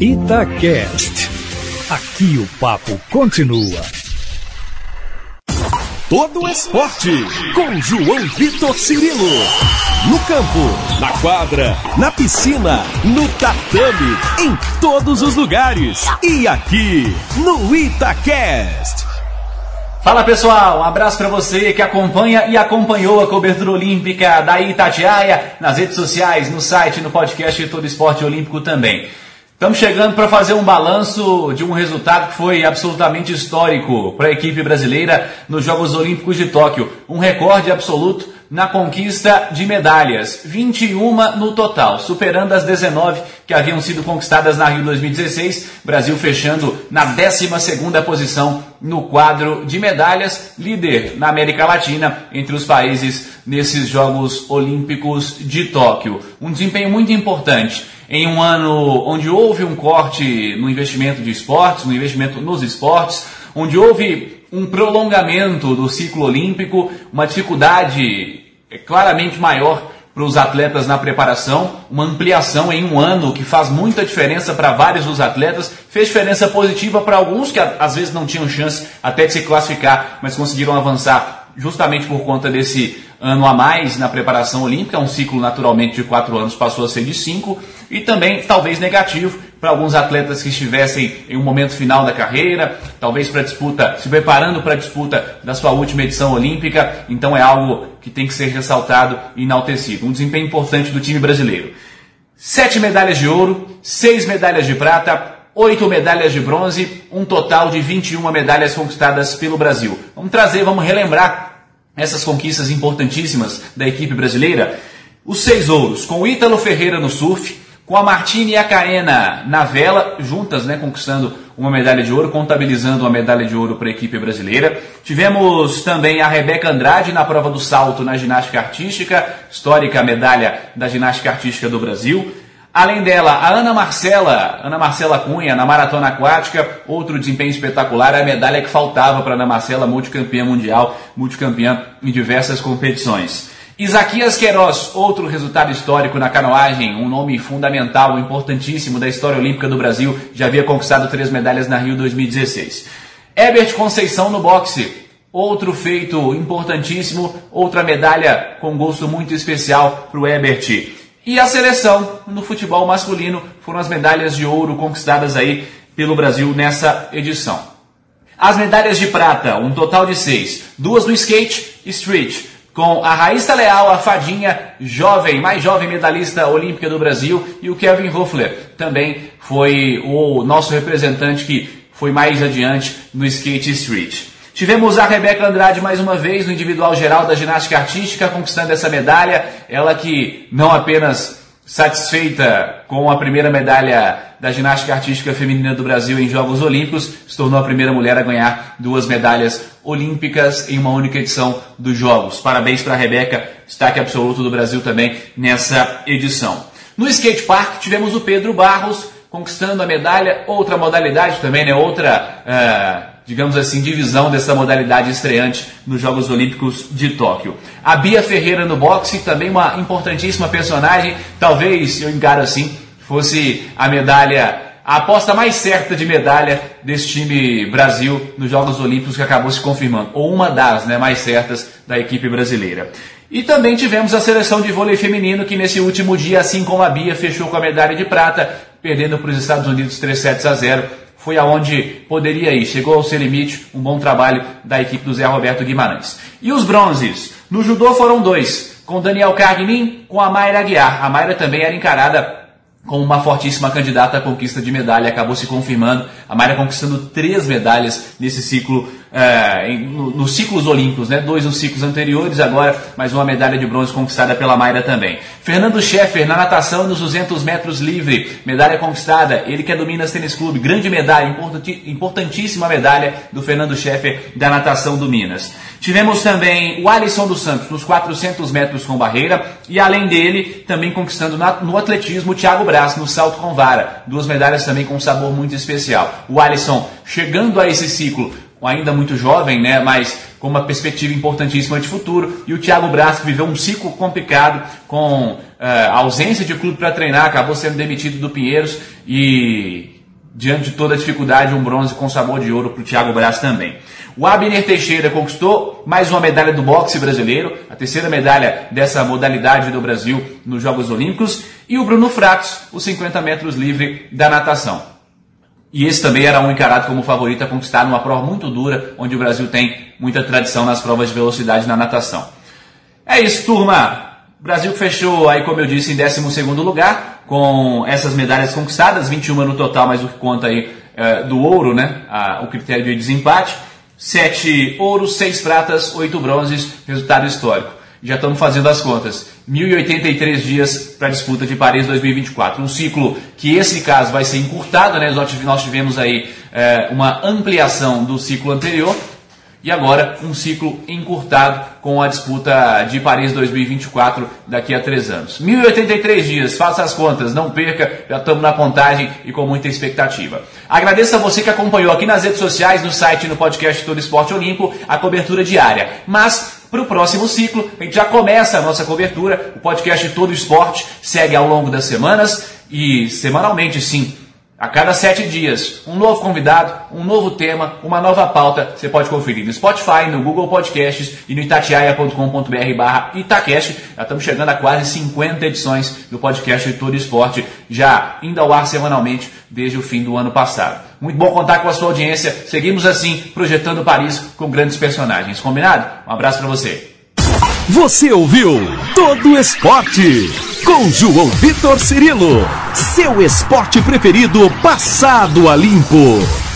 Itacast. Aqui o papo continua. Todo esporte com João Vitor Cirilo. No campo, na quadra, na piscina, no tatame, em todos os lugares. E aqui no Itacast. Fala pessoal, um abraço para você que acompanha e acompanhou a cobertura olímpica da Itatiaia nas redes sociais, no site, no podcast de Todo Esporte Olímpico também. Estamos chegando para fazer um balanço de um resultado que foi absolutamente histórico para a equipe brasileira nos Jogos Olímpicos de Tóquio. Um recorde absoluto na conquista de medalhas, 21 no total, superando as 19 que haviam sido conquistadas na Rio 2016. Brasil fechando na 12ª posição no quadro de medalhas, líder na América Latina entre os países nesses Jogos Olímpicos de Tóquio. Um desempenho muito importante em um ano onde houve um corte no investimento de esportes, no investimento nos esportes, onde houve um prolongamento do ciclo olímpico, uma dificuldade é, claramente maior para os atletas na preparação, uma ampliação em um ano que faz muita diferença para vários dos atletas, fez diferença positiva para alguns que às vezes não tinham chance até de se classificar, mas conseguiram avançar justamente por conta desse ano a mais na preparação olímpica, um ciclo naturalmente de quatro anos passou a ser de cinco, e também talvez negativo para alguns atletas que estivessem em um momento final da carreira, talvez para disputa, se preparando para a disputa da sua última edição olímpica, então é algo que tem que ser ressaltado e enaltecido. Um desempenho importante do time brasileiro. Sete medalhas de ouro, seis medalhas de prata, oito medalhas de bronze, um total de 21 medalhas conquistadas pelo Brasil. Vamos trazer, vamos relembrar essas conquistas importantíssimas da equipe brasileira, os seis ouros, com Ítalo Ferreira no surf, com a Martine e a Caena na vela, juntas, né, conquistando uma medalha de ouro, contabilizando uma medalha de ouro para a equipe brasileira. Tivemos também a Rebeca Andrade na prova do salto na ginástica artística, histórica medalha da ginástica artística do Brasil. Além dela, a Ana Marcela, Ana Marcela Cunha, na maratona aquática, outro desempenho espetacular, a medalha que faltava para Ana Marcela, multicampeã mundial, multicampeã em diversas competições. Isaquias Queiroz, outro resultado histórico na canoagem, um nome fundamental, importantíssimo da história olímpica do Brasil, já havia conquistado três medalhas na Rio 2016. Herbert Conceição no boxe, outro feito importantíssimo, outra medalha com gosto muito especial para o Herbert. E a seleção no futebol masculino foram as medalhas de ouro conquistadas aí pelo Brasil nessa edição. As medalhas de prata, um total de seis, duas no skate e street, com a Raíssa Leal, a fadinha jovem, mais jovem medalhista olímpica do Brasil, e o Kevin Hoffler também foi o nosso representante que foi mais adiante no skate street. Tivemos a Rebeca Andrade mais uma vez no individual geral da ginástica artística, conquistando essa medalha. Ela que não apenas satisfeita com a primeira medalha da ginástica artística feminina do Brasil em Jogos Olímpicos, se tornou a primeira mulher a ganhar duas medalhas olímpicas em uma única edição dos Jogos. Parabéns para a Rebeca, destaque absoluto do Brasil também nessa edição. No skate park tivemos o Pedro Barros conquistando a medalha, outra modalidade também, né? Outra uh, digamos assim, divisão dessa modalidade estreante nos Jogos Olímpicos de Tóquio. A Bia Ferreira no boxe, também uma importantíssima personagem, talvez, eu encaro assim, fosse a medalha, a aposta mais certa de medalha desse time Brasil nos Jogos Olímpicos que acabou se confirmando, ou uma das né, mais certas da equipe brasileira. E também tivemos a seleção de vôlei feminino que nesse último dia, assim como a Bia, fechou com a medalha de prata, perdendo para os Estados Unidos 3 sets a 0 foi aonde poderia ir. Chegou ao seu limite, um bom trabalho da equipe do Zé Roberto Guimarães. E os bronzes? No judô foram dois, com Daniel Cargnin, com a Mayra Aguiar. A Mayra também era encarada como uma fortíssima candidata à conquista de medalha, acabou se confirmando. A Mayra conquistando três medalhas nesse ciclo, é, nos no ciclos olímpicos, né? dois nos ciclos anteriores, agora mais uma medalha de bronze conquistada pela Mayra também. Fernando Scheffer na natação nos 200 metros livre, medalha conquistada, ele que é do Minas Tênis Clube, grande medalha, importantíssima medalha do Fernando Scheffer da natação do Minas. Tivemos também o Alisson dos Santos nos 400 metros com barreira e além dele, também conquistando no atletismo o Thiago Braz no salto com vara. Duas medalhas também com um sabor muito especial. O Alisson chegando a esse ciclo ainda muito jovem, né, mas com uma perspectiva importantíssima de futuro. E o Thiago Braz, que viveu um ciclo complicado com uh, ausência de clube para treinar, acabou sendo demitido do Pinheiros e diante de toda a dificuldade, um bronze com sabor de ouro para o Thiago Braz também. O Abner Teixeira conquistou mais uma medalha do boxe brasileiro, a terceira medalha dessa modalidade do Brasil nos Jogos Olímpicos, e o Bruno Fratos, os 50 metros livre da natação. E esse também era um encarado como favorito a conquistar numa prova muito dura, onde o Brasil tem muita tradição nas provas de velocidade na natação. É isso, turma! O Brasil fechou aí, como eu disse, em 12 lugar, com essas medalhas conquistadas, 21 no total, mas o que conta aí é, do ouro, né? o critério de desempate. 7 ouros, 6 pratas, 8 bronzes, resultado histórico. Já estamos fazendo as contas. 1.083 dias para a disputa de Paris 2024. Um ciclo que, esse caso, vai ser encurtado, né? Nós tivemos aí é, uma ampliação do ciclo anterior, e agora um ciclo encurtado com a disputa de Paris 2024 daqui a três anos. 1083 dias, faça as contas, não perca, já estamos na contagem e com muita expectativa. Agradeço a você que acompanhou aqui nas redes sociais, no site no podcast Todo Esporte Olímpico, a cobertura diária. Mas para o próximo ciclo, a gente já começa a nossa cobertura, o podcast Todo Esporte segue ao longo das semanas e semanalmente sim a cada sete dias, um novo convidado, um novo tema, uma nova pauta. Você pode conferir no Spotify, no Google Podcasts e no itatiaia.com.br barra Itacast. Já estamos chegando a quase 50 edições do podcast Todo Esporte, já indo ao ar semanalmente desde o fim do ano passado. Muito bom contar com a sua audiência. Seguimos assim, projetando Paris com grandes personagens. Combinado? Um abraço para você. Você ouviu Todo Esporte com João Vitor Cirilo. Seu esporte preferido passado a limpo.